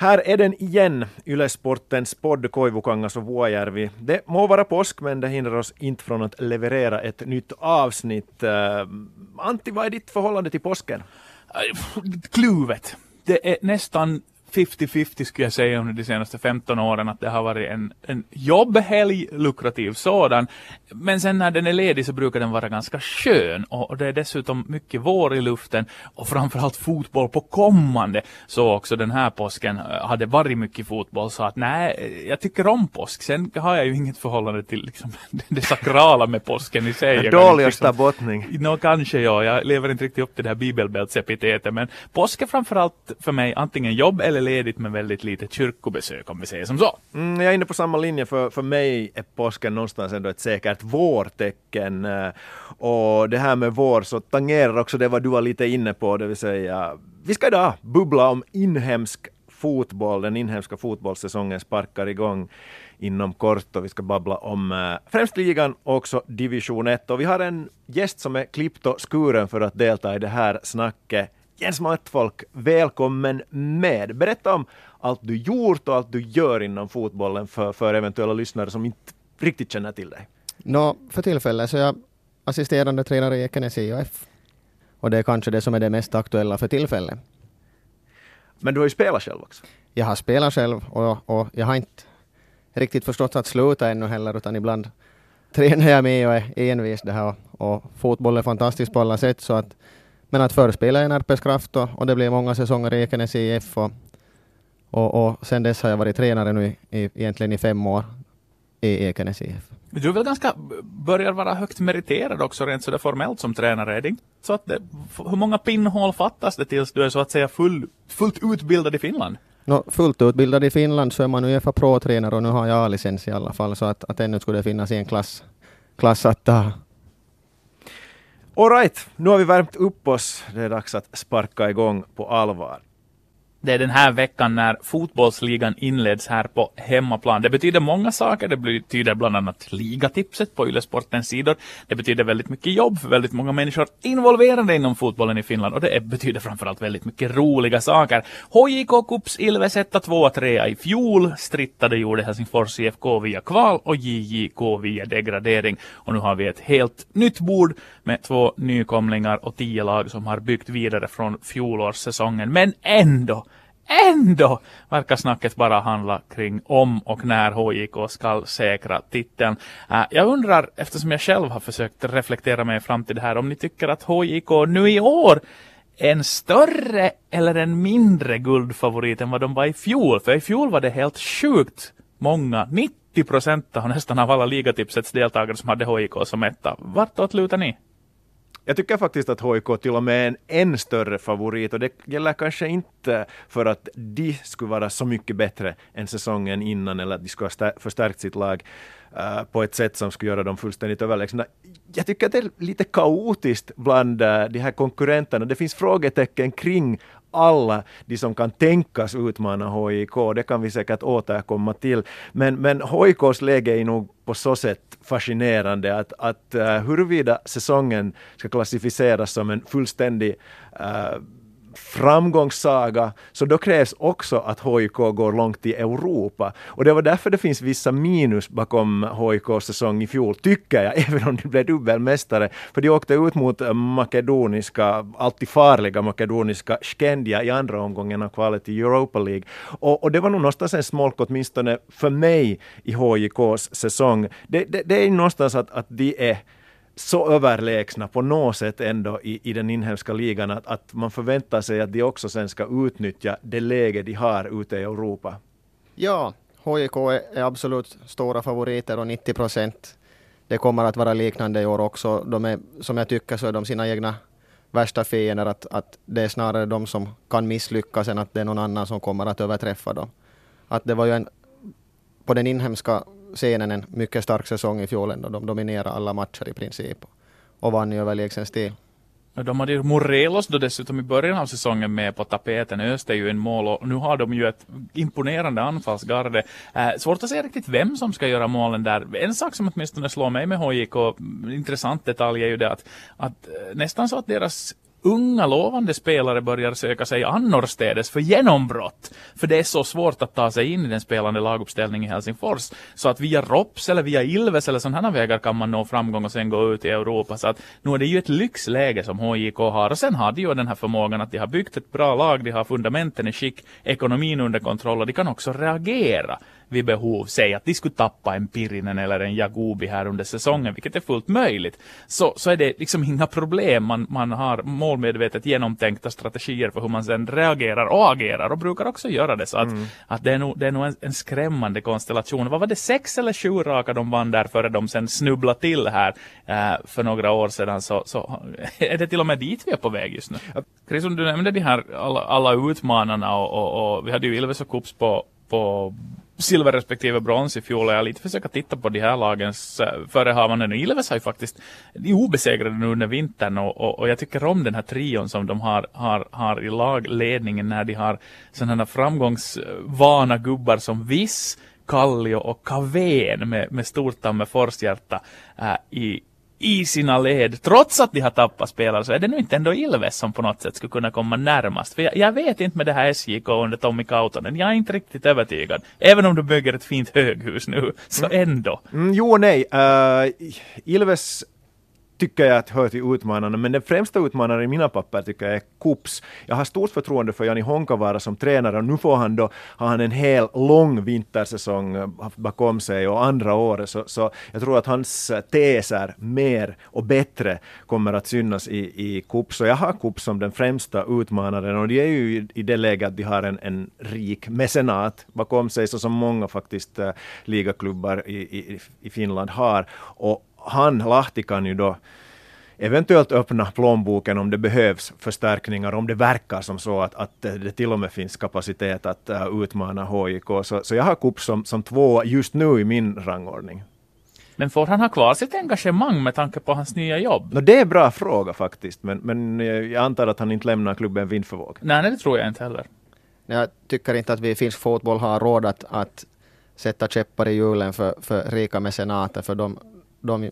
Här är den igen, Ylesportens podd Koivukangas och Vuojärvi. Det må vara påsk, men det hindrar oss inte från att leverera ett nytt avsnitt. Eh, Antti, vad är ditt förhållande till påsken? Äh, kluvet. Det är nästan 50-50 skulle jag säga under de senaste 15 åren att det har varit en, en jobbhelg, lukrativ sådan. Men sen när den är ledig så brukar den vara ganska skön och, och det är dessutom mycket vår i luften och framförallt fotboll på kommande. Så också den här påsken eh, hade varit mycket fotboll så att nej, jag tycker om påsk. Sen har jag ju inget förhållande till liksom, det sakrala med påsken i sig. Dålig österbottning. Liksom, no, kanske ja, jag lever inte riktigt upp till det här bibelbältsepitetet men påsk är framförallt för mig antingen jobb eller ledigt men väldigt lite kyrkobesök om vi säger som så. Mm, jag är inne på samma linje. För, för mig är påsken någonstans ändå ett säkert vårtecken. Eh, och det här med vår så tangerar också det vad du var lite inne på, det vill säga vi ska idag bubbla om inhemsk fotboll. Den inhemska fotbollssäsongen sparkar igång inom kort och vi ska babbla om äh, främst ligan och också division 1. Och vi har en gäst som är klippt och skuren för att delta i det här snacket. Jens Mattfolk, välkommen med. Berätta om allt du gjort och allt du gör inom fotbollen för, för eventuella lyssnare som inte riktigt känner till dig. Nå, för tillfället så jag assisterande tränare i Ekenäs IOF. Och det är kanske det som är det mest aktuella för tillfället. Men du har ju spelat själv också. Jag har spelat själv och, och jag har inte riktigt förstått att sluta ännu heller, utan ibland tränar jag med och är envis det här. Och, och fotboll är fantastiskt på alla sätt, så att men att förspela är Närpes Kraft och, och det blev många säsonger i Ekenäs IF och, och, och sen dess har jag varit tränare nu i, egentligen i fem år i Ekenäs IF. Du är väl ganska, börjar vara högt meriterad också rent sådär formellt som tränare, är det så att det, hur många pinnhål fattas det tills du är så att säga full, fullt utbildad i Finland? No, fullt utbildad i Finland så är man Uefa Pro-tränare och nu har jag A-licens i alla fall så att, att ännu skulle det finnas en klass, klass att ta. Alright, nu har vi värmt upp oss. Det är dags att sparka igång på allvar. Det är den här veckan när fotbollsligan inleds här på hemmaplan. Det betyder många saker. Det betyder bland annat ligatipset på Ylesportens sidor. Det betyder väldigt mycket jobb för väldigt många människor involverade inom fotbollen i Finland och det betyder framförallt väldigt mycket roliga saker. HJK Cups Ilves 1 2 3 i fjol. Strittade gjorde Helsingfors IFK via kval och JJK via degradering. Och nu har vi ett helt nytt bord med två nykomlingar och tio lag som har byggt vidare från fjolårssäsongen. Men ändå ändå verkar snacket bara handla kring om och när HJK ska säkra titeln. Äh, jag undrar, eftersom jag själv har försökt reflektera mig fram till det här, om ni tycker att HJK nu i år är en större eller en mindre guldfavorit än vad de var i fjol? För i fjol var det helt sjukt många, 90 procent av nästan av alla ligatipsets deltagare som hade HJK som etta. Vartåt lutar ni? Jag tycker faktiskt att HIK till och med är en än större favorit och det gäller kanske inte för att de skulle vara så mycket bättre än säsongen innan eller att de skulle ha förstärkt sitt lag uh, på ett sätt som skulle göra dem fullständigt överlägsna. Jag tycker att det är lite kaotiskt bland uh, de här konkurrenterna. Det finns frågetecken kring alla de som kan tänkas utmana HIK. Det kan vi säkert återkomma till. Men, men HIKs läge är nog på så sätt fascinerande att, att uh, huruvida säsongen ska klassificeras som en fullständig uh, framgångssaga, så då krävs också att HIK går långt i Europa. Och det var därför det finns vissa minus bakom HIKs säsong i fjol, tycker jag, även om de blev dubbelmästare. För de åkte ut mot eh, makedoniska, alltid farliga makedoniska Skendia i andra omgången av kvalet i Europa League. Och, och, det var nog någonstans en smolk, åtminstone för mig, i HIKs säsong. Det, det, det är någonstans att, att de är så överlägsna på något sätt ändå i, i den inhemska ligan att, att man förväntar sig att de också sen ska utnyttja det läge de har ute i Europa. Ja, HJK är absolut stora favoriter och 90 procent. Det kommer att vara liknande i år också. De är, som jag tycker så är de sina egna värsta fiender, att, att det är snarare de som kan misslyckas än att det är någon annan som kommer att överträffa dem. Att det var ju en, på den inhemska scenen en mycket stark säsong i fjol ändå. De dominerade alla matcher i princip och vann i överlägsen stil. De hade ju Morelos då dessutom i början av säsongen med på tapeten, öste ju en mål och nu har de ju ett imponerande anfallsgarde. Eh, svårt att säga riktigt vem som ska göra målen där. En sak som åtminstone slår mig med HJK, intressant detalj är ju det att, att eh, nästan så att deras unga lovande spelare börjar söka sig annorstädes för genombrott. För det är så svårt att ta sig in i den spelande laguppställningen i Helsingfors. Så att via ROPS eller via Ilves eller sådana vägar kan man nå framgång och sen gå ut i Europa. Så att nu är det ju ett lyxläge som HJK har. Och sen har de ju den här förmågan att de har byggt ett bra lag, de har fundamenten i skick, ekonomin under kontroll och de kan också reagera vid behov. Säg att de skulle tappa en Pirinen eller en Jagubi här under säsongen, vilket är fullt möjligt. Så, så är det liksom inga problem. Man, man har målmedvetet genomtänkta strategier för hur man sen reagerar och agerar och brukar också göra det. Så att, mm. att det är nog, det är nog en, en, skrämmande konstellation. Vad var det, sex eller sju raka de vann där före de sen snubblade till här äh, för några år sedan. Så, så är det till och med dit vi är på väg just nu. Chris, du nämnde de här alla, alla utmanarna och, och, och vi hade ju Ilves och Kups på, på silver respektive brons i fjol och jag lite försökt titta på de här lagens eh, förehavanden. Ilves har ju faktiskt de obesegrade nu under vintern och, och, och, jag tycker om den här trion som de har, har, har i lagledningen när de har sådana framgångsvana gubbar som Viss, Kallio och Kavén med, med stort Forshjärta äh, eh, i, i sina led, trots att de har tappat spelare, så är det nu inte ändå Ilves som på något sätt skulle kunna komma närmast. För jag, jag vet inte med det här SJK under Tommy Kautonen, jag är inte riktigt övertygad. Även om de bygger ett fint höghus nu, så mm. ändå. Mm, jo, nej. Uh, Ilves tycker jag att hör till utmanarna, men den främsta utmanaren i mina papper tycker jag är Kups. Jag har stort förtroende för Jani Honkavaara som tränare och nu får han då, har han en hel lång vintersäsong eh, bakom sig och andra året, så, så jag tror att hans eh, teser mer och bättre kommer att synas i, i Kups. Så jag har Kups som den främsta utmanaren och det är ju i det läget att de har en, en rik mecenat bakom sig, så som många faktiskt eh, ligaklubbar i, i, i Finland har. Och han, Lahti, kan ju då eventuellt öppna plånboken om det behövs förstärkningar, om det verkar som så att, att det till och med finns kapacitet att uh, utmana HIK. Så, så jag har Kupp som, som två just nu i min rangordning. Men får han ha kvar sitt engagemang med tanke på hans nya jobb? No, det är en bra fråga faktiskt, men, men jag antar att han inte lämnar klubben vind för våg. Nej, det tror jag inte heller. Jag tycker inte att vi i finsk fotboll har råd att, att sätta käppar i hjulen för, för rika mecenater, för de, de,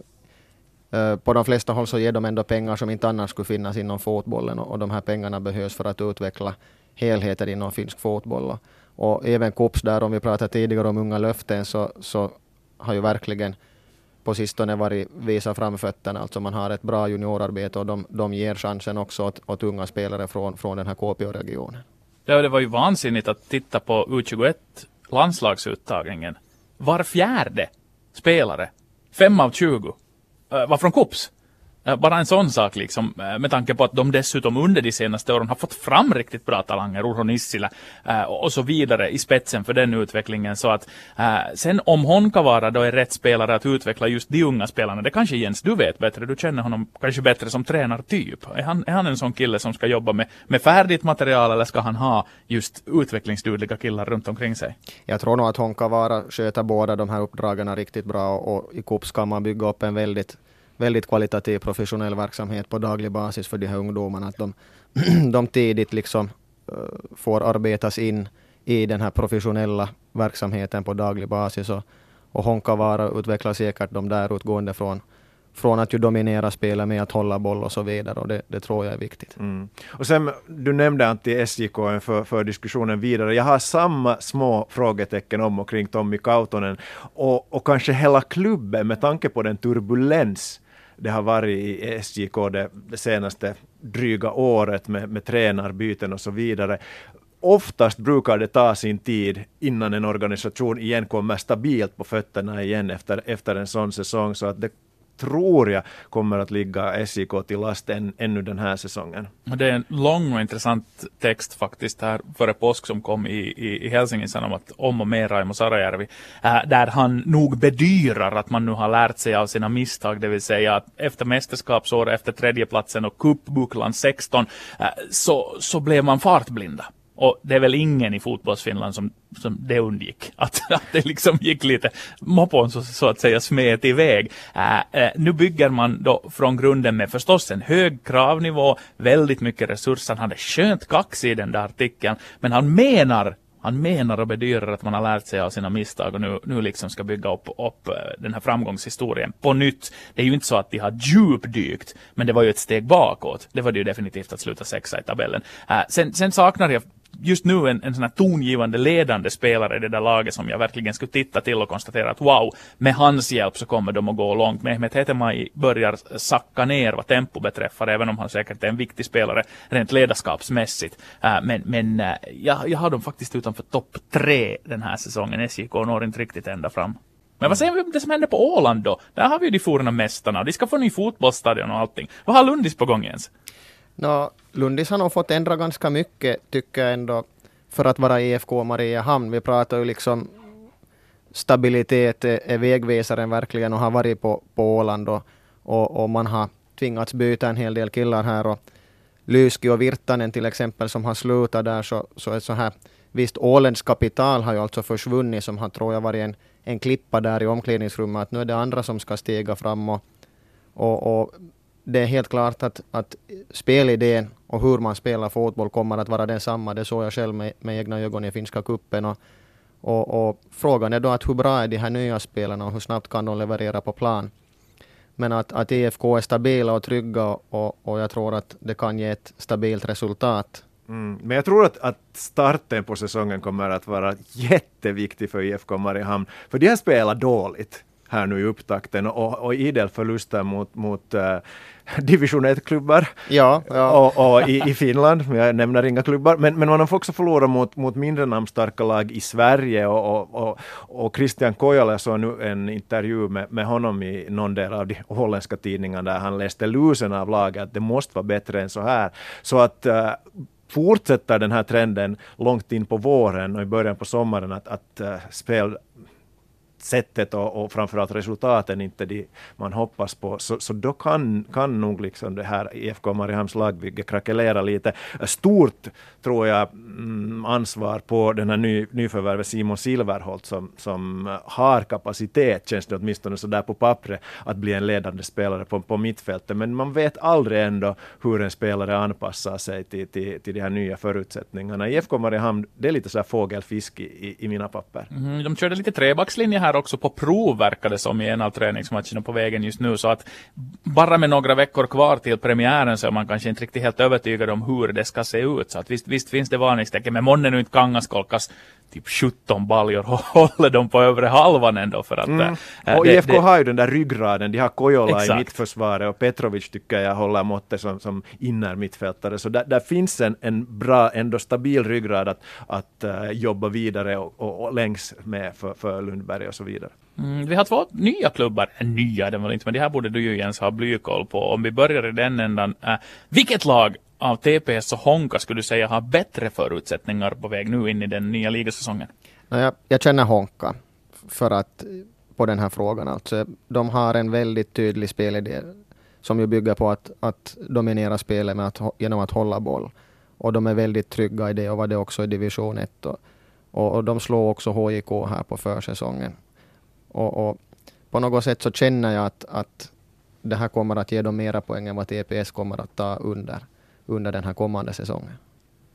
eh, på de flesta håll så ger de ändå pengar som inte annars skulle finnas inom fotbollen och, och de här pengarna behövs för att utveckla helheten inom finsk fotboll. Och, och även KOPS där, om vi pratade tidigare om unga löften, så, så har ju verkligen på sistone varit visa framfötterna. Alltså man har ett bra juniorarbete och de, de ger chansen också åt, åt unga spelare från, från den här KPO-regionen. Ja, det var ju vansinnigt att titta på U21 landslagsuttagningen. Var fjärde spelare Fem av 20 uh, eh, var från Kops. Eh, bara en sån sak liksom, eh, med tanke på att de dessutom under de senaste åren har fått fram riktigt bra talanger, Urho Nissilä eh, och så vidare i spetsen för den utvecklingen. Så att sen om Honkavara då är rätt spelare att utveckla just de unga spelarna, det kanske Jens du vet bättre, du känner honom kanske bättre som tränartyp. Är han, är han en sån kille som ska jobba med, med färdigt material eller ska han ha just utvecklingsdugliga killar runt omkring sig? Jag tror nog att Honkavara sköter båda de här uppdragen riktigt bra och i Kups kan man bygga upp en väldigt väldigt kvalitativ professionell verksamhet på daglig basis för de här ungdomarna. Att de, de tidigt liksom uh, får arbetas in i den här professionella verksamheten på daglig basis. Och, och Honkavara utvecklar säkert de där utgående från från att ju dominera spelet med att hålla boll och så vidare och det, det tror jag är viktigt. Mm. Och sen, du nämnde Antti SJK för, för diskussionen vidare. Jag har samma små frågetecken om och kring Tommy Kautonen och, och kanske hela klubben med tanke på den turbulens det har varit i SJK det, det senaste dryga året med, med tränarbyten och så vidare. Oftast brukar det ta sin tid innan en organisation igen kommer stabilt på fötterna igen efter, efter en sån säsong, så att det tror jag kommer att ligga SIK till last än, ännu den här säsongen. Det är en lång och intressant text faktiskt här före påsk som kom i, i, i Helsingin Sanomat om och med Raimo Sarajärvi, äh, där han nog bedyrar att man nu har lärt sig av sina misstag, det vill säga att efter mästerskapsår, efter tredjeplatsen och cupbucklan 16, äh, eh, så, så blev man fartblinda. Och det är väl ingen i fotbollsfinland som, som det undgick. Att, att det liksom gick lite moppon så, så att säga smet iväg. Äh, äh, nu bygger man då från grunden med förstås en hög kravnivå, väldigt mycket resurser. Han hade skönt kaxig i den där artikeln. Men han menar han menar och bedyrar att man har lärt sig av sina misstag och nu, nu liksom ska bygga upp, upp äh, den här framgångshistorien på nytt. Det är ju inte så att de har djupdykt, men det var ju ett steg bakåt. Det var det ju definitivt att sluta sexa i tabellen. Äh, sen, sen saknar jag just nu en, en sån här tongivande ledande spelare i det där laget som jag verkligen skulle titta till och konstatera att wow, med hans hjälp så kommer de att gå långt. Mehmet Hetemaj börjar sacka ner vad tempo beträffar, även om han säkert är en viktig spelare rent ledarskapsmässigt. Uh, men men uh, jag, jag har dem faktiskt utanför topp tre den här säsongen. SJK når inte riktigt ända fram. Men vad säger vi om det som händer på Åland då? Där har vi ju de forna mästarna. De ska få ny fotbollsstadion och allting. Vad har Lundis på gång ens? No, Lundis har nog fått ändra ganska mycket, tycker jag ändå, för att vara IFK Mariehamn. Vi pratar ju liksom stabilitet är vägvisaren verkligen och har varit på, på Åland och, och, och, man har tvingats byta en hel del killar här och Lyski och Virtanen till exempel som har slutat där så, så är så här Visst, Ålens kapital har ju alltså försvunnit som har, tror jag, varit en, en klippa där i omklädningsrummet. Att nu är det andra som ska stiga fram och, och, och det är helt klart att, att spelidén och hur man spelar fotboll kommer att vara densamma. Det såg jag själv med, med egna ögon i finska kuppen och, och, och, frågan är då att hur bra är de här nya spelarna och hur snabbt kan de leverera på plan. Men att, att IFK är stabila och trygga och, och jag tror att det kan ge ett stabilt resultat. Mm. Men jag tror att, att starten på säsongen kommer att vara jätteviktig för IFK Mariehamn, för de har spelat dåligt här nu i upptakten och, och idel förluster mot, mot uh, division 1-klubbar ja, ja. och, och i, i, Finland, jag nämner inga klubbar, men, men man har också förlorat mot, mot mindre namnstarka lag i Sverige och, och, och, Christian Kojala såg nu en intervju med, med honom i någon del av de holländska tidningarna där han läste lusen av laget att det måste vara bättre än så här. Så att uh, fortsätter den här trenden långt in på våren och i början på sommaren att, att uh, spel sättet och, och framförallt resultaten inte de man hoppas på, så, så då kan, kan nog liksom det här IFK Mariehamns lagbygge krackelera lite. Stort, tror jag, mm, ansvar på den här ny, nyförvärvet Simon Silverholt som, som eh, har kapacitet, känns det åtminstone så där på pappret, att bli en ledande spelare på, på mittfältet. Men man vet aldrig ändå hur en spelare anpassar sig till, till, till de här nya förutsättningarna. IFK Mariehamn, det är lite så här fågelfisk i, i mina papper. Mm, de körde lite trebackslinje här också på prov verkar det som i en av träningsmatcherna på vägen just nu. Så att bara med några veckor kvar till premiären så är man kanske inte riktigt helt övertygad om hur det ska se ut. Så att visst, visst finns det varningstecken. Men månne nu inte Kangaskolkas typ 17 baljor håller de på övre halvan ändå för att... Mm. Äh, och det, IFK det, har ju den där ryggraden, de har Kojola exakt. i mittförsvaret och Petrovic tycker jag håller måttet som, som inner mittfältare. Så där, där, finns en, en bra, ändå stabil ryggrad att, att uh, jobba vidare och, och, och längs med för, för Lundberg och så vidare. Mm, vi har två nya klubbar, äh, nya det var inte, men det här borde du ju Jens ha blykoll på. Om vi börjar i den ändan, äh, vilket lag av TPS och Honka skulle du säga har bättre förutsättningar på väg nu in i den nya ligasäsongen? Jag, jag känner Honka för att på den här frågan. Alltså, de har en väldigt tydlig spelidé som ju bygger på att, att dominera spelet med att, genom att hålla boll. Och de är väldigt trygga i det och var det också i division 1. Och, och, och, de slår också HJK här på försäsongen. Och, och, på något sätt så känner jag att, att det här kommer att ge dem mera poäng än vad TPS kommer att ta under under den här kommande säsongen.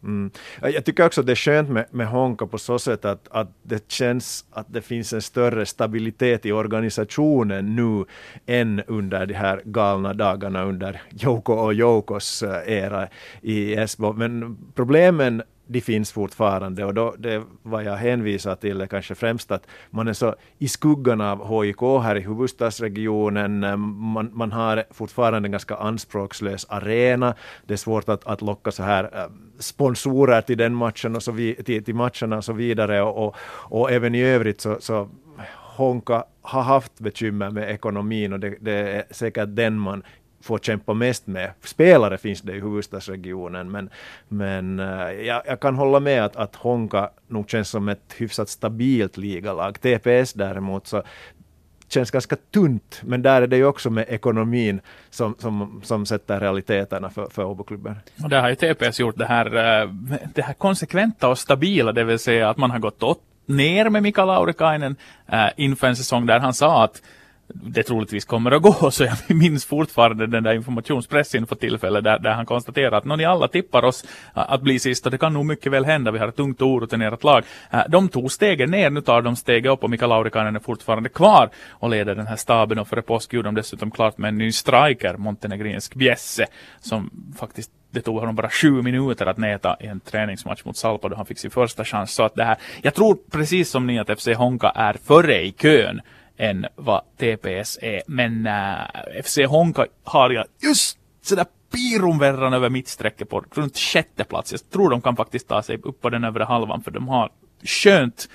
Mm. Jag tycker också att det är skönt med, med Honka på så sätt att, att det känns att det finns en större stabilitet i organisationen nu än under de här galna dagarna under Joko och Jokos eh, era i Esbo. Men problemen de finns fortfarande och då, det vad jag hänvisar till är kanske främst att man är så i skuggan av HIK här i huvudstadsregionen. Man, man har fortfarande en ganska anspråkslös arena. Det är svårt att, att locka så här eh, sponsorer till den matchen och så vi, till, till matcherna och så vidare och, och, och även i övrigt så, så Honka har haft bekymmer med ekonomin och det, det, är säkert den man får kämpa mest med. Spelare finns det i huvudstadsregionen, men, men eh, jag, jag, kan hålla med att, att Honka nog känns som ett hyfsat stabilt ligalag. TPS däremot så känns ganska tunt, men där är det ju också med ekonomin som, som, som sätter realiteterna för, för Åboklubben. Och där har ju TPS gjort det här, eh, det här konsekventa och stabila, det vill säga att man har gått åt ner med Mika Laurikainen äh, inför en säsong där han sa att det troligtvis kommer att gå. Så jag minns fortfarande den där informationspressen för tillfället där, där han konstaterar att ni alla tippar oss att bli sist och det kan nog mycket väl hända. Vi har ett ungt och orutinerat lag. De tog steget ner, nu tar de steget upp och Mika Laurikainen är fortfarande kvar och leder den här staben och före påsk gjorde de dessutom klart med en ny striker, montenegrinsk bjässe, som faktiskt det tog honom bara sju minuter att näta i en träningsmatch mot Salpa då han fick sin första chans. Så att det här, jag tror precis som ni att FC Honka är före i kön än vad TPS är. Men äh, FC Honka har jag just sådär piron verran över mittstrecket på runt sjätte plats. Jag tror de kan faktiskt ta sig upp på den övre halvan för de har skönt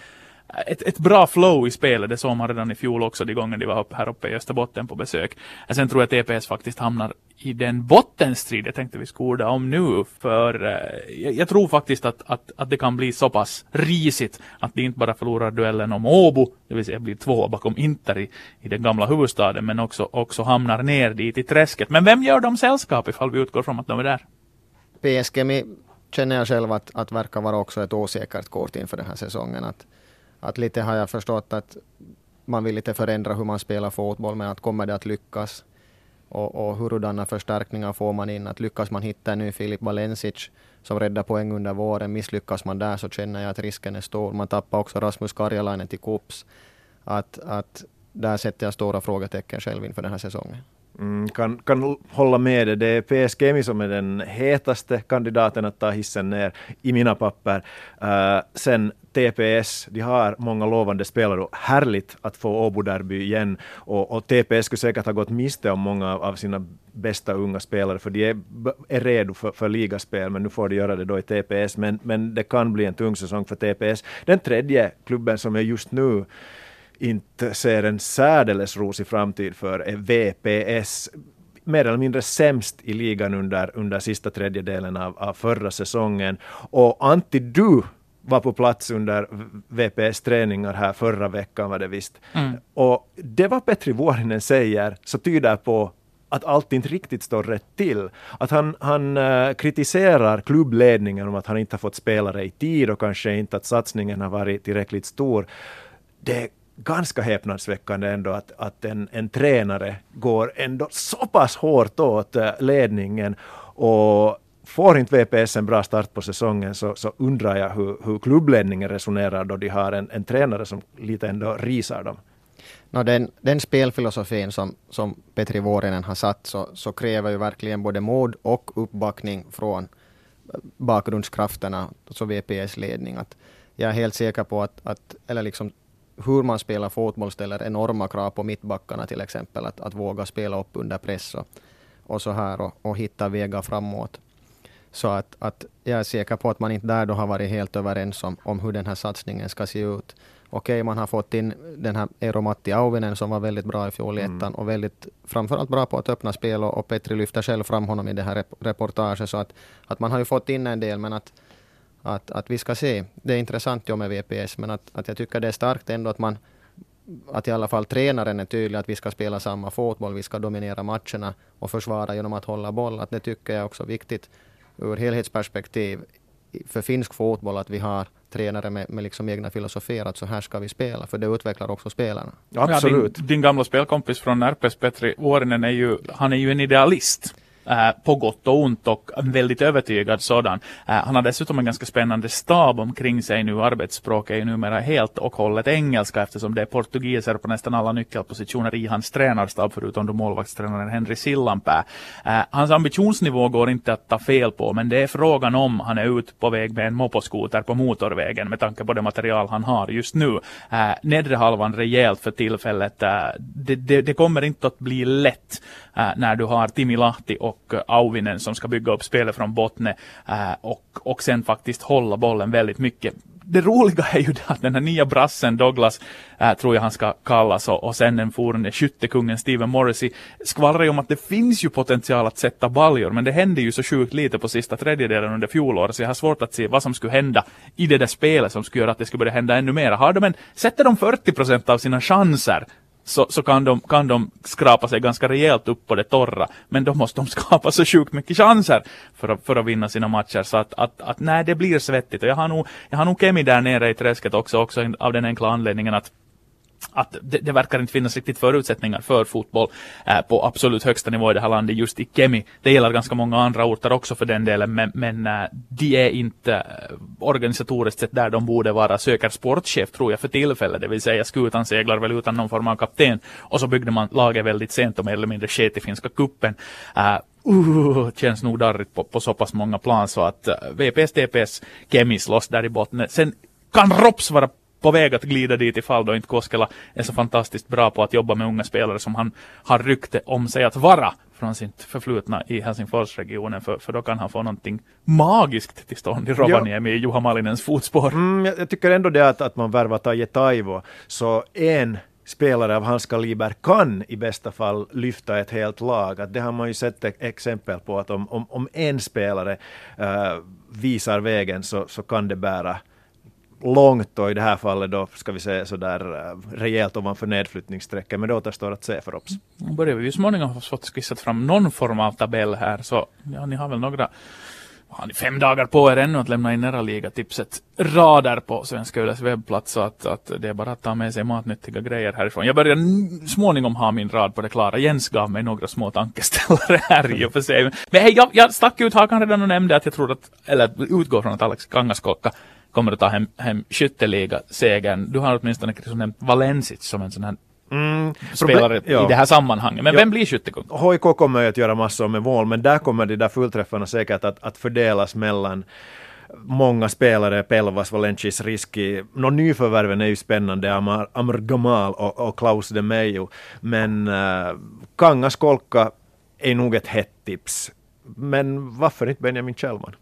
ett, ett bra flow i spelet, det såg man redan i fjol också, de gånger de var upp, här uppe i Österbotten på besök. Sen tror jag att TPS faktiskt hamnar i den bottenstrid jag tänkte vi skulle orda om nu, för eh, jag, jag, tror faktiskt att, att, att det kan bli så pass risigt att de inte bara förlorar duellen om Åbo, det vill säga blir två bakom Inter i, i den gamla huvudstaden, men också, också hamnar ner dit i träsket. Men vem gör dem sällskap ifall vi utgår från att de är där? PSG känner jag själv att, att verkar vara också ett osäkert kort inför den här säsongen. Att, att lite har jag förstått att man vill lite förändra hur man spelar fotboll, men att kommer det att lyckas? Och, och hurdana förstärkningar får man in? Att lyckas man hitta en ny Filip Valencic som räddar poäng under våren, misslyckas man där så känner jag att risken är stor. Man tappar också Rasmus Karjalainen till Kups. Att, att där sätter jag stora frågetecken själv inför den här säsongen. Mm, kan, kan hålla med dig. Det är PSG som är den hetaste kandidaten att ta hissen ner i mina papper. Uh, sen TPS, de har många lovande spelare och härligt att få Åbo-derby igen. Och, och, TPS skulle säkert ha gått miste om många av sina bästa unga spelare, för de är, är redo för, för ligaspel, men nu får de göra det då i TPS. Men, men det kan bli en tung säsong för TPS. Den tredje klubben som är just nu inte ser en särdeles rosig framtid för är VPS mer eller mindre sämst i ligan under, under sista tredjedelen av, av förra säsongen. Och Antti, du var på plats under VPS träningar här förra veckan var det visst. Mm. Och det var Petri Vuorinen säger så tyder på att allt inte riktigt står rätt till. Att han, han uh, kritiserar klubbledningen om att han inte har fått spelare i tid och kanske inte att satsningen har varit tillräckligt stor. Det ganska häpnadsväckande ändå att, att en, en tränare går ändå så pass hårt åt uh, ledningen. Och får inte VPS en bra start på säsongen så, så undrar jag hur, hur klubbledningen resonerar då de har en, en tränare som lite ändå risar dem. No, den, den spelfilosofin som, som Petri Vuorinen har satt så, så kräver ju verkligen både mod och uppbackning från bakgrundskrafterna, alltså VPS ledning. Att jag är helt säker på att, att eller liksom hur man spelar fotboll ställer enorma krav på mittbackarna till exempel, att, att våga spela upp under press och, och så här och, och hitta vägar framåt. Så att, att jag är säker på att man inte där då har varit helt överens om, om hur den här satsningen ska se ut. Okej, man har fått in den här Eero Matti Auvinen som var väldigt bra i fjol i mm. ettan och väldigt framförallt bra på att öppna spel och, och Petri lyfter själv fram honom i det här rep reportaget. Så att, att man har ju fått in en del men att, att, att vi ska se. Det är intressant ju med VPS men att, att jag tycker det är starkt ändå att man att i alla fall tränaren är tydlig att vi ska spela samma fotboll, vi ska dominera matcherna och försvara genom att hålla boll. Att det tycker jag också är viktigt ur helhetsperspektiv för finsk fotboll att vi har tränare med, med liksom egna filosofier att så här ska vi spela, för det utvecklar också spelarna. Absolut. Ja, din, din gamla spelkompis från RPS, Petri Vuorinen, är ju, han är ju en idealist. Eh, på gott och ont och en väldigt övertygad sådan. Eh, han har dessutom en ganska spännande stab omkring sig nu. Arbetsspråk är ju numera helt och hållet engelska eftersom det är portugiser på nästan alla nyckelpositioner i hans tränarstab förutom då målvaktstränaren Henry Sillanpää. Eh, hans ambitionsnivå går inte att ta fel på men det är frågan om han är ut på väg med en moposkoter på motorvägen med tanke på det material han har just nu. Eh, nedre halvan rejält för tillfället. Eh, det, det, det kommer inte att bli lätt eh, när du har Timi Lahti och och eh, Auvinen som ska bygga upp spelet från botten äh, och, och sen faktiskt hålla bollen väldigt mycket. Det roliga är ju att den här nya brassen Douglas, äh, tror jag han ska kallas, och, och sen den forne skyttekungen Steven Morrissey skvallrar ju om att det finns ju potential att sätta baljor, men det hände ju så sjukt lite på sista tredjedelen under fjolåret, så jag har svårt att se vad som skulle hända i det där spelet som skulle göra att det skulle börja hända ännu mer. Har de en, sätter de 40 procent av sina chanser så, så kan, de, kan de skrapa sig ganska rejält upp på det torra. Men då måste de skapa så sjukt mycket chanser för att, för att vinna sina matcher. Så att, att, att nej, det blir svettigt. Och jag har nog, jag har nog Kemi där nere i träsket också, också av den enkla anledningen att att det, det, verkar inte finnas riktigt förutsättningar för fotboll eh, på absolut högsta nivå i det här landet just i Kemi. Det gäller ganska många andra orter också för den delen men, men eh, de är inte eh, organisatoriskt sett där de borde vara. Söker sportchef tror jag för tillfället, det vill säga skutan seglar väl utan någon form av kapten och så byggde man laget väldigt sent och mer eller mindre sket i finska kuppen. Uh, uh, känns nog darrigt på, på så pass många plan så att eh, uh, VPS, TPS, Kemi slåss där i botten. Sen kan Rops vara på väg att glida dit ifall då inte Koskela är så fantastiskt bra på att jobba med unga spelare som han har rykte om sig att vara från sitt förflutna i Helsingforsregionen för, för då kan han få någonting magiskt till stånd i Rovaniemi i Juha Malinens fotspår. Mm, jag, jag, tycker ändå det att, att man värvar Taje Taivo så en spelare av hans kaliber kan i bästa fall lyfta ett helt lag. Att det har man ju sett exempel på att om, om, om en spelare uh, visar vägen så, så kan det bära långt och i det här fallet då ska vi säga sådär eh, rejält ovanför nedflyttningsstrecket. Men det återstår att se för oss. Nu börjar vi ju småningom ha fått skissat fram någon form av tabell här så ja, ni har väl några har ni fem dagar på er ännu att lämna in era ligatipset rader på Svenska Yles webbplats så att, att det är bara att ta med sig matnyttiga grejer härifrån. Jag börjar småningom ha min rad på det klara. Jens gav mig några små tankeställare här i och för sig. Men hej, jag, jag stack ut hakan redan och nämnde att jag tror att, eller utgår från att Alex Kangaskolka kommer att ta hem, hem skytteliga-segern. Du har åtminstone liksom nämnt Valensic som en sån här Mm, spelare ja. i det här sammanhanget. Men ja. vem blir skyttekung? HIK kommer ju att göra massor med mål, men där kommer de där fullträffarna säkert att, att fördelas mellan många spelare, Pelvas, Valencis, Riski. Nå, nyförvärven är ju spännande, Amar, Amr Gamal och, och Klaus de Mejo. Men uh, Kangas Kolka är nog ett hett tips. Men varför inte Benjamin Kjellman?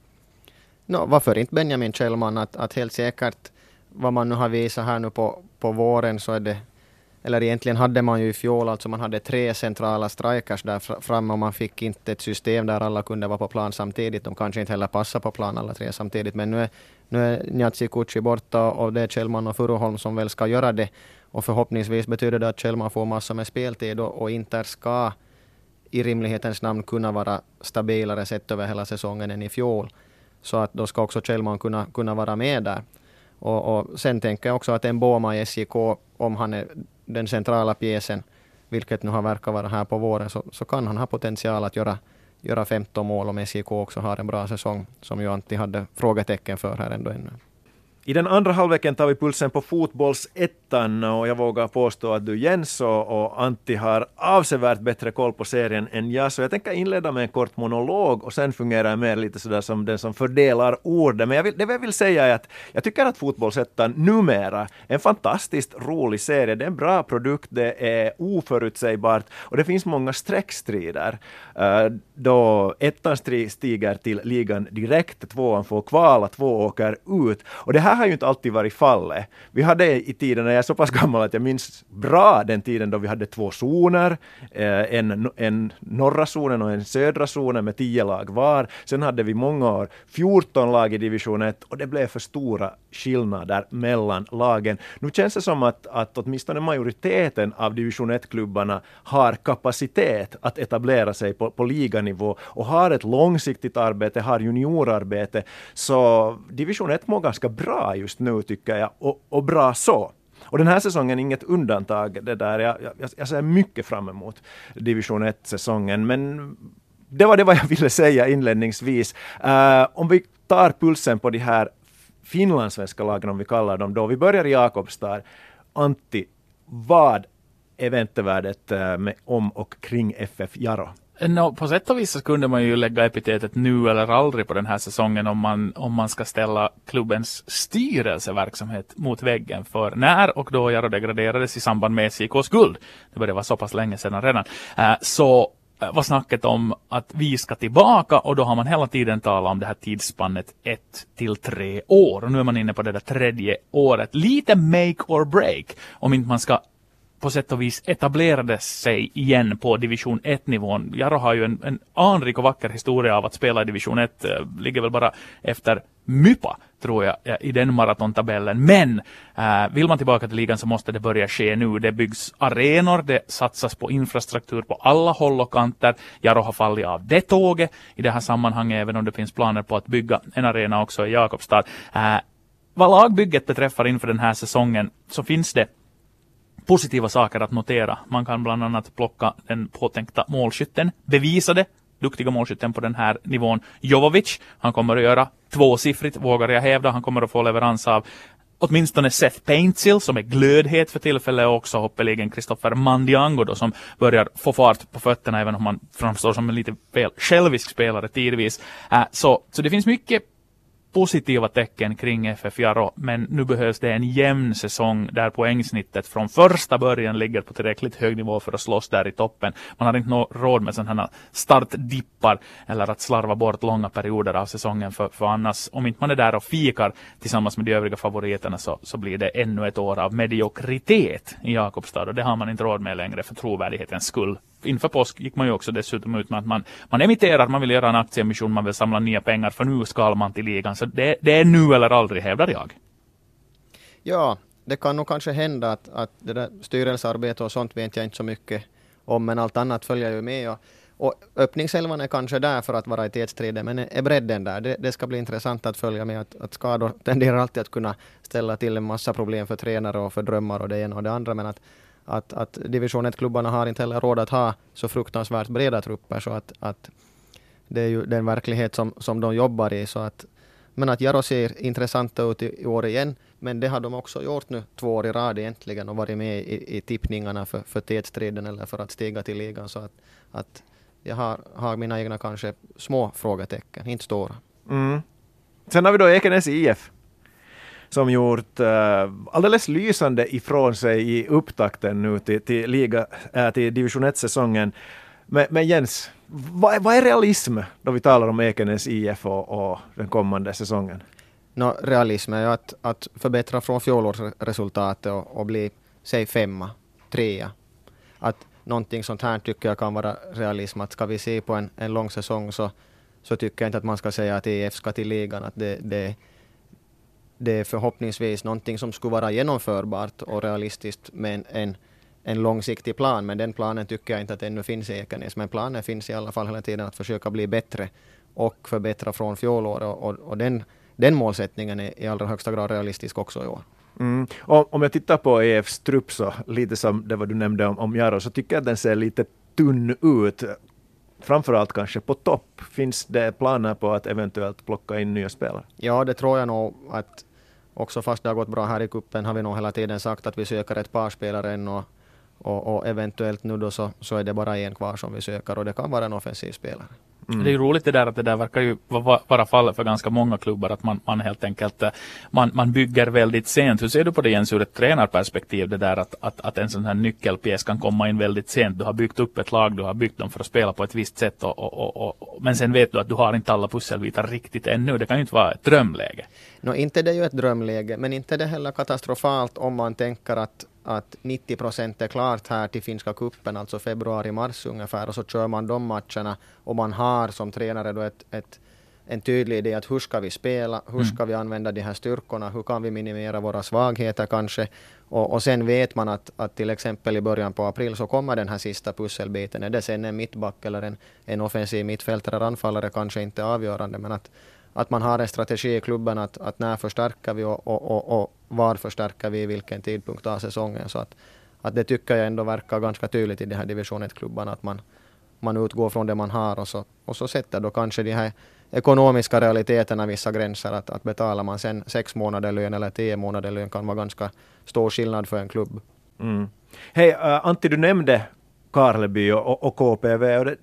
No, varför inte Benjamin Kjellman? Att, att helt säkert vad man nu har visat här nu på, på våren så är det eller egentligen hade man ju i fjol, alltså man hade tre centrala strikers där framme och man fick inte ett system där alla kunde vara på plan samtidigt. De kanske inte heller passar på plan alla tre samtidigt, men nu är, nu är Njatsi Kucci borta och det är Kjellman och Furuholm som väl ska göra det. Och förhoppningsvis betyder det att Kjellman får massor med speltid och, och Inter ska i rimlighetens namn kunna vara stabilare sett över hela säsongen än i fjol. Så att då ska också Kjellman kunna, kunna vara med där. Och, och sen tänker jag också att en Boma i SJK, om han är den centrala pjäsen, vilket nu har verkat vara här på våren, så, så kan han ha potential att göra, göra 15 mål om SJK också har en bra säsong, som ju Antti hade frågetecken för här ändå ännu. I den andra halvleken tar vi pulsen på fotbollsettan och jag vågar påstå att du Jens och, och Antti har avsevärt bättre koll på serien än jag, så jag tänker inleda med en kort monolog och sen fungerar jag mer lite sådär som den som fördelar orden. Men jag vill, det jag vill säga är att jag tycker att fotbollsettan numera är en fantastiskt rolig serie. Det är en bra produkt, det är oförutsägbart och det finns många streckstrider. Uh, då ettan stiger till ligan direkt, tvåan får kvala, två åker ut. Och det här här har ju inte alltid varit fallet. Vi hade i tiden, när jag är så pass gammal att jag minns bra den tiden då vi hade två zoner, eh, en, en norra zonen och en södra zonen med tio lag var. Sen hade vi många år 14 lag i division 1 och det blev för stora skillnader mellan lagen. Nu känns det som att, att åtminstone majoriteten av division 1-klubbarna har kapacitet att etablera sig på, på liganivå och har ett långsiktigt arbete, har juniorarbete. Så division 1 mår ganska bra just nu tycker jag, och, och bra så. Och den här säsongen är inget undantag. Det där. Jag, jag, jag ser mycket fram emot division 1-säsongen, men det var det vad jag ville säga inledningsvis. Uh, om vi tar pulsen på de här finlandssvenska lagen, om vi kallar dem då. Vi börjar i Jakobstad. Antti, vad är väntevärdet eh, med, om och kring FF Jaro? No, på sätt och vis så kunde man ju lägga epitetet nu eller aldrig på den här säsongen om man, om man ska ställa klubbens styrelseverksamhet mot väggen. För när och då Jaro degraderades i samband med SJKs guld, det började vara så pass länge sedan redan, eh, så eh, var snacket om att vi ska tillbaka och då har man hela tiden talat om det här tidsspannet ett till tre år. Och nu är man inne på det där tredje året. Lite make or break om inte man ska på sätt och vis etablerade sig igen på division 1-nivån. Jaro har ju en, en anrik och vacker historia av att spela i division 1. Eh, ligger väl bara efter Mypa, tror jag, i den maratontabellen. Men äh, vill man tillbaka till ligan så måste det börja ske nu. Det byggs arenor, det satsas på infrastruktur på alla håll och kanter. Jaro har fallit av det tåget i det här sammanhanget, även om det finns planer på att bygga en arena också i Jakobstad. Äh, vad lagbygget beträffar inför den här säsongen så finns det positiva saker att notera. Man kan bland annat plocka den påtänkta målskytten, bevisade duktiga målskytten på den här nivån, Jovovic. Han kommer att göra tvåsiffrigt, vågar jag hävda. Han kommer att få leverans av åtminstone Seth Paintsil som är glödhet för tillfället och också hoppeligen Kristoffer Mandiango då som börjar få fart på fötterna även om han framstår som en lite väl självisk spelare tidvis. Äh, så, så det finns mycket positiva tecken kring FF Jaro, men nu behövs det en jämn säsong där poängsnittet från första början ligger på tillräckligt hög nivå för att slåss där i toppen. Man har inte råd med sådana här startdippar eller att slarva bort långa perioder av säsongen för, för annars, om inte man är där och fikar tillsammans med de övriga favoriterna så, så blir det ännu ett år av mediokritet i Jakobstad och det har man inte råd med längre för trovärdighetens skull inför påsk gick man ju också dessutom ut med att man, man emitterar, man vill göra en aktieemission, man vill samla nya pengar, för nu ska man till ligan. Så det, det är nu eller aldrig, hävdar jag. Ja, det kan nog kanske hända att, att det där styrelsearbete och sånt vet jag inte så mycket om, men allt annat följer ju med. Och, och öppningselvan är kanske där för att vara i tätstriden, men är bredden där? Det, det, ska bli intressant att följa med. Att, att skador tenderar alltid att kunna ställa till en massa problem för tränare och för drömmar och det ena och det andra, men att att, att division 1-klubbarna har inte heller råd att ha så fruktansvärt breda trupper så att, att det är ju den verklighet som, som de jobbar i. Så att, men att Jaro ser intressanta ut i, i år igen. Men det har de också gjort nu två år i rad egentligen och varit med i, i tippningarna för, för tätstriden eller för att stiga till ligan. Så att, att jag har, har mina egna kanske små frågetecken, inte stora. Mm. Sen har vi då Ekenäs IF som gjort uh, alldeles lysande ifrån sig i upptakten nu till, till, liga, äh, till division 1-säsongen. Men, men, Jens, vad, vad, är realism då vi talar om Ekenäs IF och, och den kommande säsongen? No, realism är ju att, att förbättra från fjolårsresultatet och, och bli, säg femma, trea. Att någonting sånt här tycker jag kan vara realism. Att ska vi se på en, en lång säsong så, så tycker jag inte att man ska säga att EF ska till ligan. Att det, det, det är förhoppningsvis någonting som skulle vara genomförbart och realistiskt med en, en långsiktig plan. Men den planen tycker jag inte att ännu finns i Ekenäs. Men planen finns i alla fall hela tiden att försöka bli bättre och förbättra från fjolåret. Och, och, och, den, den målsättningen är i allra högsta grad realistisk också i år. Mm. Och om jag tittar på EFs trupp så lite som det vad du nämnde om, om Jaro så tycker jag att den ser lite tunn ut framförallt kanske på topp. Finns det planer på att eventuellt plocka in nya spelare? Ja, det tror jag nog att också fast det har gått bra här i kuppen har vi nog hela tiden sagt att vi söker ett par spelare än och, och, och, eventuellt nu då så, så är det bara en kvar som vi söker och det kan vara en offensiv spelare. Mm. Det är ju roligt det där att det där verkar ju vara fallet för ganska många klubbar att man, man helt enkelt eh, man, man bygger väldigt sent. Hur ser du på det Jens ur ett tränarperspektiv det där att, att, att en sån här nyckelpjäs kan komma in väldigt sent. Du har byggt upp ett lag, du har byggt dem för att spela på ett visst sätt och, och, och, och men sen vet du att du har inte alla pusselbitar riktigt ännu. Det kan ju inte vara ett drömläge. No, inte det är ju ett drömläge, men inte det heller katastrofalt om man tänker att att 90 procent är klart här till finska kuppen, alltså februari-mars ungefär, och så kör man de matcherna och man har som tränare då ett, ett en tydlig idé att hur ska vi spela, hur mm. ska vi använda de här styrkorna, hur kan vi minimera våra svagheter kanske. Och, och sen vet man att, att till exempel i början på april så kommer den här sista pusselbiten. Är det sen en mittback eller en, en offensiv mittfältare, anfallare kanske inte avgörande, men att, att man har en strategi i klubben att, att när förstärker vi och, och, och, och var förstärker vi i vilken tidpunkt av säsongen. Så att, att det tycker jag ändå verkar ganska tydligt i de här division 1-klubbarna att man, man utgår från det man har och så, och så sätter då kanske de här ekonomiska realiteterna vissa gränser. Att, att betalar man sen sex månader lön eller tio månader lön kan vara ganska stor skillnad för en klubb. Mm. Hej, uh, Antti, du nämnde Karleby och, och KPV. Och det,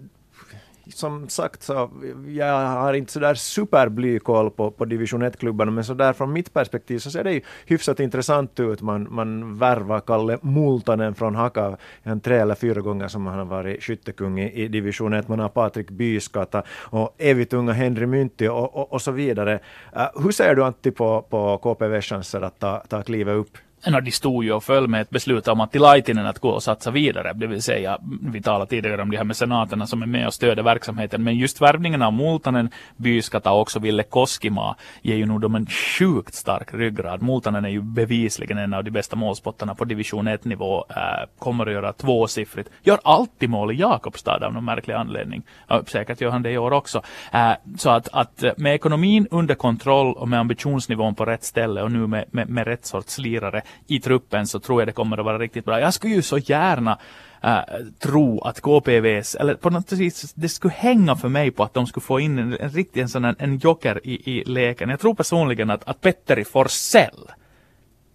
som sagt så jag har inte sådär superblykoll på, på division 1-klubbarna, men sådär från mitt perspektiv så ser det ju hyfsat intressant ut. Man, man värvar Kalle Multanen från Haka en tre eller fyra gånger som han har varit skyttekung i, i division 1. Man har Patrik Byskata och evigtunga Henry Mynti och, och, och så vidare. Uh, hur ser du Antti på, på KPVs chanser att ta, ta klivet upp? De stod ju och föll med ett beslut om att till Laitinen att gå och satsa vidare. Det vill säga, vi talade tidigare om de här mecenaterna som är med och stöder verksamheten. Men just värvningen av Multanen, Byskata och också Ville Koskima ger ju nog dem en sjukt stark ryggrad. Multanen är ju bevisligen en av de bästa målspottarna på division 1 nivå. Äh, eh, kommer att göra tvåsiffrigt. Gör alltid mål i Jakobstad av någon märklig anledning. Ja, säkert gör han det i år också. Äh, så att, att eh, med ekonomin under kontroll och med ambitionsnivån på rätt ställe och nu med, med, med rätt sorts lirare i truppen så tror jag det kommer att vara riktigt bra. Jag skulle ju så gärna äh, tro att KPVs, eller på något vis, det skulle hänga för mig på att de skulle få in en, en riktig en sån här, en joker i, i leken. Jag tror personligen att, att Petteri Forsell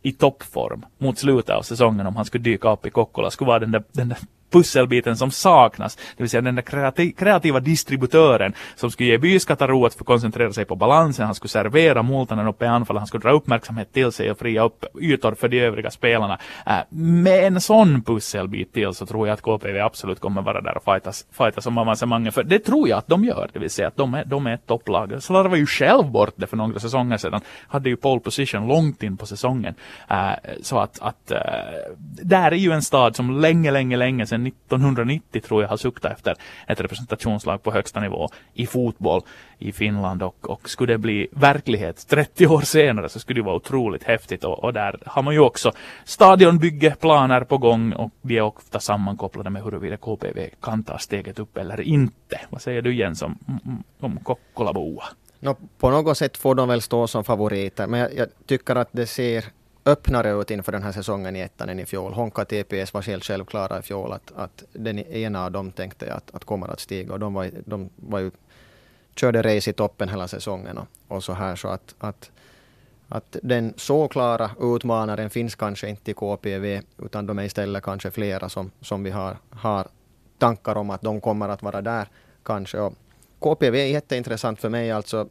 i toppform mot slutet av säsongen om han skulle dyka upp i Kokkola skulle vara den där, den där pusselbiten som saknas, det vill säga den där kreativa distributören som skulle ge Byskatta ro att koncentrera sig på balansen, han skulle servera Multanen uppe i anfallet, han skulle dra uppmärksamhet till sig och fria upp ytor för de övriga spelarna. Äh, med en sån pusselbit till så tror jag att KPV absolut kommer vara där och fightas, fightas om avancemanget, för det tror jag att de gör, det vill säga att de är, de är ett topplag. Slarvade ju själv bort det för några säsonger sedan, hade ju pole position långt in på säsongen. Äh, så att, att äh, där är ju en stad som länge, länge, länge sedan 1990 tror jag har suktat efter ett representationslag på högsta nivå i fotboll i Finland och, och skulle det bli verklighet 30 år senare så skulle det vara otroligt häftigt och, och där har man ju också stadionbyggeplaner på gång och de är ofta sammankopplade med huruvida KPV kan ta steget upp eller inte. Vad säger du Jens om, om Kokkolaboa? No, på något sätt får de väl stå som favoriter, men jag, jag tycker att det ser öppnare ut inför den här säsongen i ettan än i fjol. Honka TPS var helt självklara i fjol att, att den ena av dem tänkte att, att kommer att stiga och de var, de var ju, körde race i toppen hela säsongen och, och så här så att, att att den så klara utmanaren finns kanske inte i KPV, utan de är istället kanske flera som, som vi har, har tankar om att de kommer att vara där kanske. Och KPV är jätteintressant för mig alltså.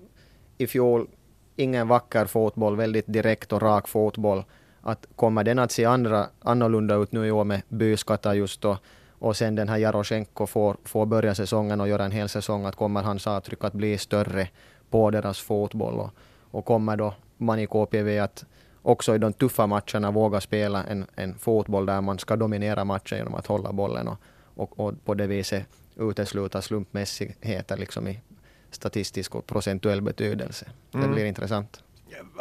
I fjol ingen vacker fotboll, väldigt direkt och rak fotboll. Att kommer den att se andra, annorlunda ut nu i år med Byskata just då och sen den här Jarosjenko får, får börja säsongen och göra en hel säsong, att kommer hans avtryck att bli större på deras fotboll och, och kommer då man i KPV att också i de tuffa matcherna våga spela en, en fotboll där man ska dominera matchen genom att hålla bollen och, och, och på det viset utesluta slumpmässigheter liksom i statistisk och procentuell betydelse. Det mm. blir intressant.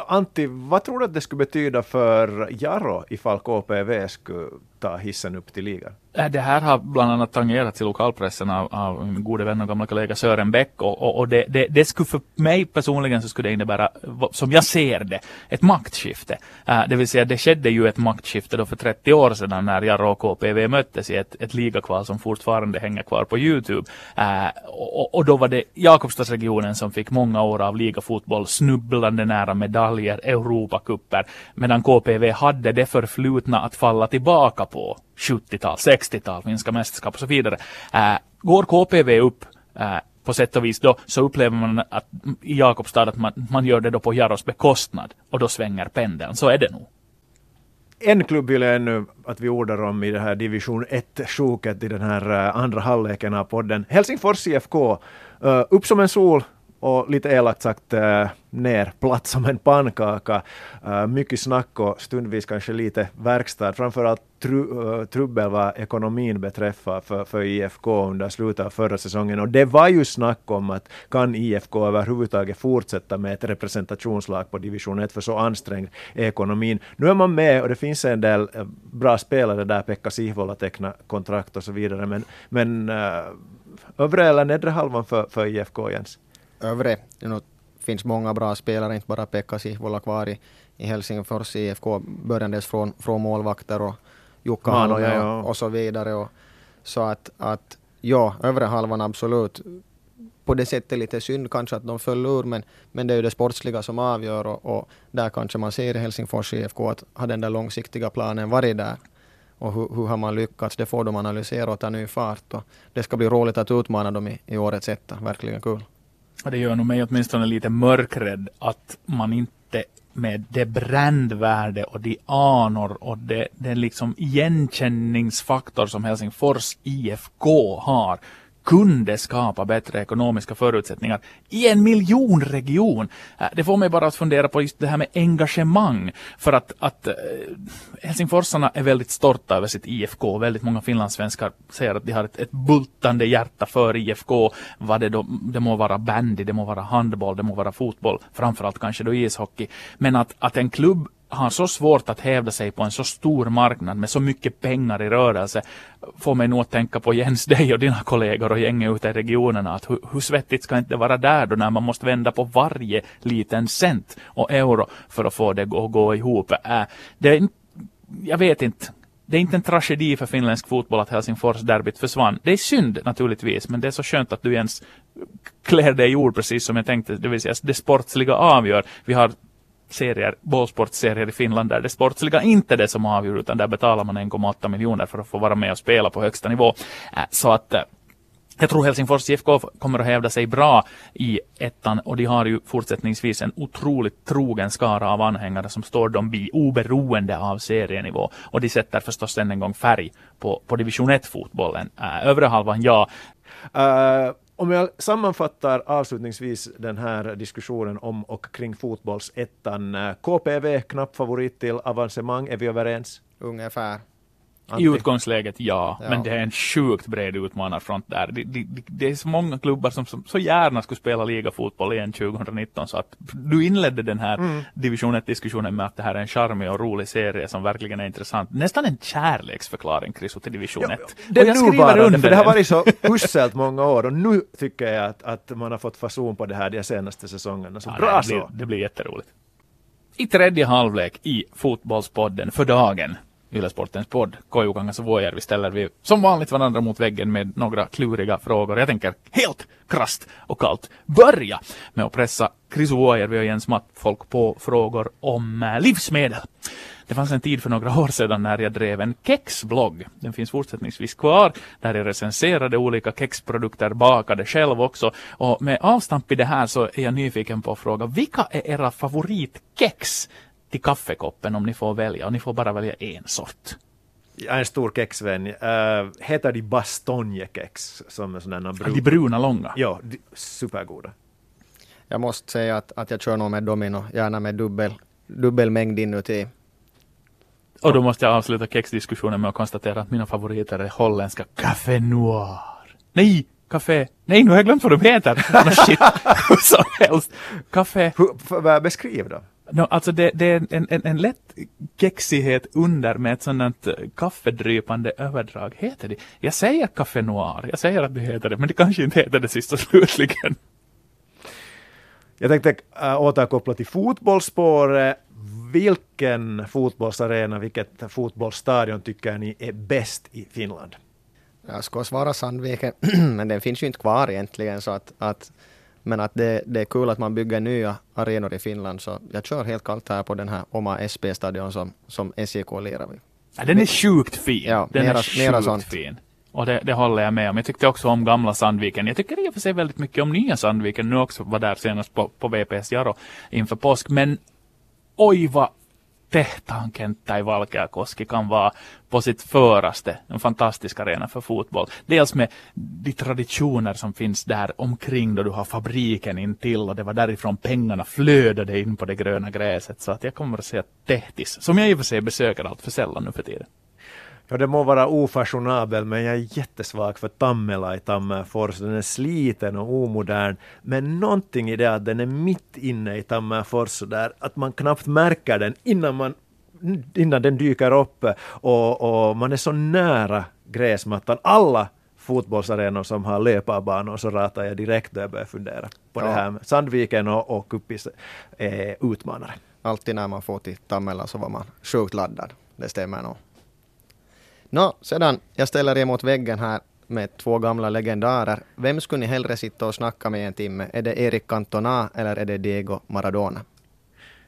Antti, vad tror du att det skulle betyda för Jaro ifall KPV skulle ta hissen upp till ligan? Äh, det här har bland annat tangerats i lokalpressen av, av min gode vän och gamla kollega Sören Bäck och, och, och det, det, det, skulle för mig personligen så skulle det innebära, som jag ser det, ett maktskifte. Uh, det vill säga det skedde ju ett maktskifte då för 30 år sedan när Jarro och KPV möttes i ett, ett ligakval som fortfarande hänger kvar på Youtube. Uh, och, och, då var det Jakobstadsregionen som fick många år av ligafotboll snubblande nära medaljer, Europacuper, medan KPV hade det förflutna att falla tillbaka på 70-tal, 60-tal, finska mästerskap och så vidare. Äh, går KPV upp äh, på sätt och vis då så upplever man att i Jakobstad att man, man gör det då på Jaros bekostnad och då svänger pendeln. Så är det nog. En klubb vill jag ännu att vi ordar om i det här division 1-sjoket i den här äh, andra halvleken av podden. Helsingfors IFK, äh, upp som en sol, och lite elakt sagt äh, ner platt som en pannkaka. Äh, mycket snack och stundvis kanske lite verkstad. Framförallt tru, äh, trubbel vad ekonomin beträffar för, för IFK under slutet av förra säsongen. Och det var ju snack om att kan IFK överhuvudtaget fortsätta med ett representationslag på division 1 för så ansträngd är ekonomin. Nu är man med och det finns en del bra spelare där, Pekka Sihvola teckna kontrakt och så vidare. Men, men övre eller nedre halvan för, för IFK, Jens? Övre. Det finns många bra spelare, inte bara Pekka Sihvola kvar i, i Helsingfors IFK, börjandes från, från målvakter och Jukka Mano, ja, ja. Och, och, så vidare. Och, så att, att ja, övre halvan absolut. På det sättet lite synd kanske att de föll ur, men, men det är ju det sportsliga som avgör och, och där kanske man ser i Helsingfors IFK att har den där långsiktiga planen varit där och hur, hur, har man lyckats? Det får de analysera och ta ny fart. Och det ska bli roligt att utmana dem i, i årets etta. Verkligen kul. Det gör nog mig åtminstone lite mörkrädd att man inte med det brändvärde och de anor och det, liksom igenkänningsfaktor som Helsingfors IFK har kunde skapa bättre ekonomiska förutsättningar i en miljonregion. Äh, det får mig bara att fundera på just det här med engagemang. För att, att äh, Helsingforsarna är väldigt stolta över sitt IFK. Väldigt många finlandssvenskar säger att de har ett, ett bultande hjärta för IFK. Vad det, då, det må vara bandy, det må vara handboll, det må vara fotboll. Framförallt kanske då ishockey. Men att, att en klubb har så svårt att hävda sig på en så stor marknad med så mycket pengar i rörelse får mig nog att tänka på Jens, dig och dina kollegor och gänget ute i regionerna att hur, hur svettigt ska inte vara där då när man måste vända på varje liten cent och euro för att få det att gå ihop. Äh, det är jag vet inte. Det är inte en tragedi för finländsk fotboll att Helsingfors-derbyt försvann. Det är synd naturligtvis, men det är så skönt att du ens klär dig i ord precis som jag tänkte, det vill säga det sportsliga avgör. Vi har serier, bollsportserier i Finland där det sportsliga inte är det som avgör utan där betalar man 1,8 miljoner för att få vara med och spela på högsta nivå. Äh, så att äh, jag tror Helsingfors IFK kommer att hävda sig bra i ettan och de har ju fortsättningsvis en otroligt trogen skara av anhängare som står dem bi oberoende av serienivå. Och de sätter förstås än en gång färg på, på division 1-fotbollen. Äh, övre halvan, ja. Uh, om jag sammanfattar avslutningsvis den här diskussionen om och kring fotbollsettan. Eh, KPV, knapp favorit till avancemang, är vi överens? Ungefär. I utgångsläget ja, ja, men det är en sjukt bred utmanarfront där. Det, det, det, är så många klubbar som, som så gärna skulle spela ligafotboll igen 2019 så att du inledde den här mm. division 1-diskussionen med att det här är en charmig och rolig serie som verkligen är intressant. Nästan en kärleksförklaring Chris till division 1. Ja, det är nuvarande, för det har varit så uselt många år och nu tycker jag att, att man har fått fason på det här de senaste säsongerna. Så ja, bra det, blir, det blir jätteroligt. I tredje halvlek i Fotbollspodden för dagen Ylesportens podd Kojukangas och Vuojärvi ställer vi som vanligt varandra mot väggen med några kluriga frågor. Jag tänker helt krast och kallt börja med att pressa Chris Vuojärvi och Jens Matt folk på frågor om eh, livsmedel. Det fanns en tid för några år sedan när jag drev en kexblogg. Den finns fortsättningsvis kvar, där jag recenserade olika kexprodukter, bakade själv också. Och med avstamp i det här så är jag nyfiken på att fråga, vilka är era favoritkex? Till kaffekoppen om ni får välja och ni får bara välja en sort. Jag är en stor kexvän. Uh, heter de bastonjekex? Som är sådana bruna. De bruna långa? Ja, de, supergoda. Jag måste säga att, att jag kör nog med Domino, gärna med dubbel, dubbel mängd inuti. Och då måste jag avsluta kexdiskussionen med att konstatera att mina favoriter är holländska Café Noir. Nej, Café. Nej, nu har jag glömt vad de heter. shit, hur som helst. Café. Beskriv då. No, alltså det, det är en, en, en lätt kexighet under med ett sådant eh, kaffedrypande överdrag. Heter det? Jag säger Café Noir, jag säger att det heter det, men det kanske inte heter det sista slutligen. Jag tänkte äh, återkoppla till fotbollsspåret. Vilken fotbollsarena, vilket fotbollsstadion tycker ni är bäst i Finland? Jag ska svara Sandviken, men den finns ju inte kvar egentligen så att, att men att det, det är kul att man bygger nya arenor i Finland, så jag kör helt kallt här på den här Oma SP-stadion som, som SJK lirar vid. Ja, den är sjukt fin. Ja, den mera, är sjukt mera sånt. fin. Och det, det håller jag med om. Jag tyckte också om gamla Sandviken. Jag tycker i och för sig väldigt mycket om nya Sandviken. Nu också var där senast på, på VPS Jaro inför påsk. Men oj vad Tehtankenttä i Valkeakoski kan vara på sitt föraste en fantastisk arena för fotboll. Dels med de traditioner som finns där omkring då du har fabriken intill och det var därifrån pengarna flödade in på det gröna gräset. Så att jag kommer att säga Tehtis, som jag i och för sig besöker allt för sällan nu för tiden. Ja, det må vara ofashionabel, men jag är jättesvag för Tammela i Tammerfors. Den är sliten och omodern, men någonting i det att den är mitt inne i Tammerfors så där att man knappt märker den innan man innan den dyker upp och, och man är så nära gräsmattan. Alla fotbollsarenor som har löparbanor så ratar jag direkt då jag börjar fundera på ja. det här. Sandviken och, och Kuppis är utmanare. Alltid när man får till Tammela så var man sjukt laddad. Det stämmer nog. Nå, sedan, jag ställer er mot väggen här med två gamla legendarer. Vem skulle ni hellre sitta och snacka med en timme? Är det Erik Cantona eller är det Diego Maradona?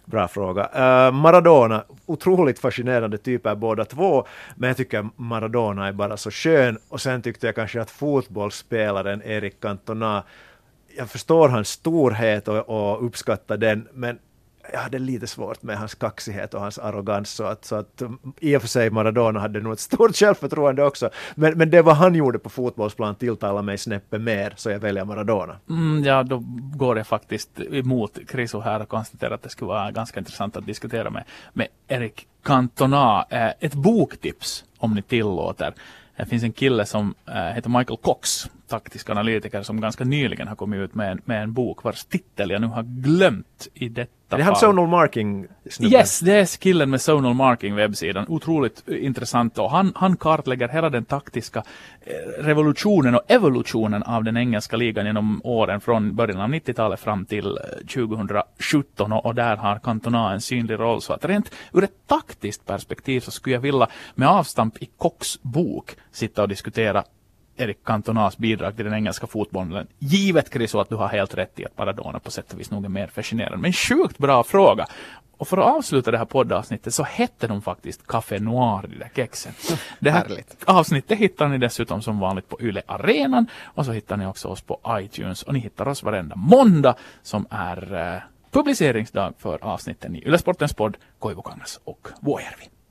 Bra fråga. Uh, Maradona, otroligt fascinerande typer båda två, men jag tycker Maradona är bara så skön. Och sen tyckte jag kanske att fotbollsspelaren Erik Cantona, jag förstår hans storhet och, och uppskattar den, men jag hade lite svårt med hans kaxighet och hans arrogans. Så att, så att mm, i och för sig Maradona hade nog ett stort självförtroende också. Men, men det vad han gjorde på fotbollsplan tilltalar mig snäppet mer, så jag väljer Maradona. Mm, ja, då går jag faktiskt emot Kriso här och konstaterar att det skulle vara ganska intressant att diskutera med, med Erik Cantona. Eh, ett boktips, om ni tillåter. Det finns en kille som eh, heter Michael Cox, taktisk analytiker, som ganska nyligen har kommit ut med en, med en bok vars titel jag nu har glömt i detta det Det är han zonal marking snubben. Yes, det är killen med Zonal Marking webbsidan. Otroligt eh, intressant och han, han kartlägger hela den taktiska eh, revolutionen och evolutionen av den engelska ligan genom åren från början av 90-talet fram till eh, 2017 och, och där har Cantona en synlig roll. Så att rent ur ett taktiskt perspektiv så skulle jag vilja med avstamp i Kocks bok sitta och diskutera Erik Cantonas bidrag till den engelska fotbollen. Givet Chris att du har helt rätt i att Maradona på sätt och vis nog är mer fascinerande. Men sjukt bra fråga. Och för att avsluta det här poddavsnittet så hette de faktiskt Café Noir, de där kexen. Det här Härligt. avsnittet hittar ni dessutom som vanligt på Yle Arenan och så hittar ni också oss på iTunes och ni hittar oss varenda måndag som är eh, publiceringsdag för avsnitten i Yle Sportens podd Koivukangas och Vuojärvi.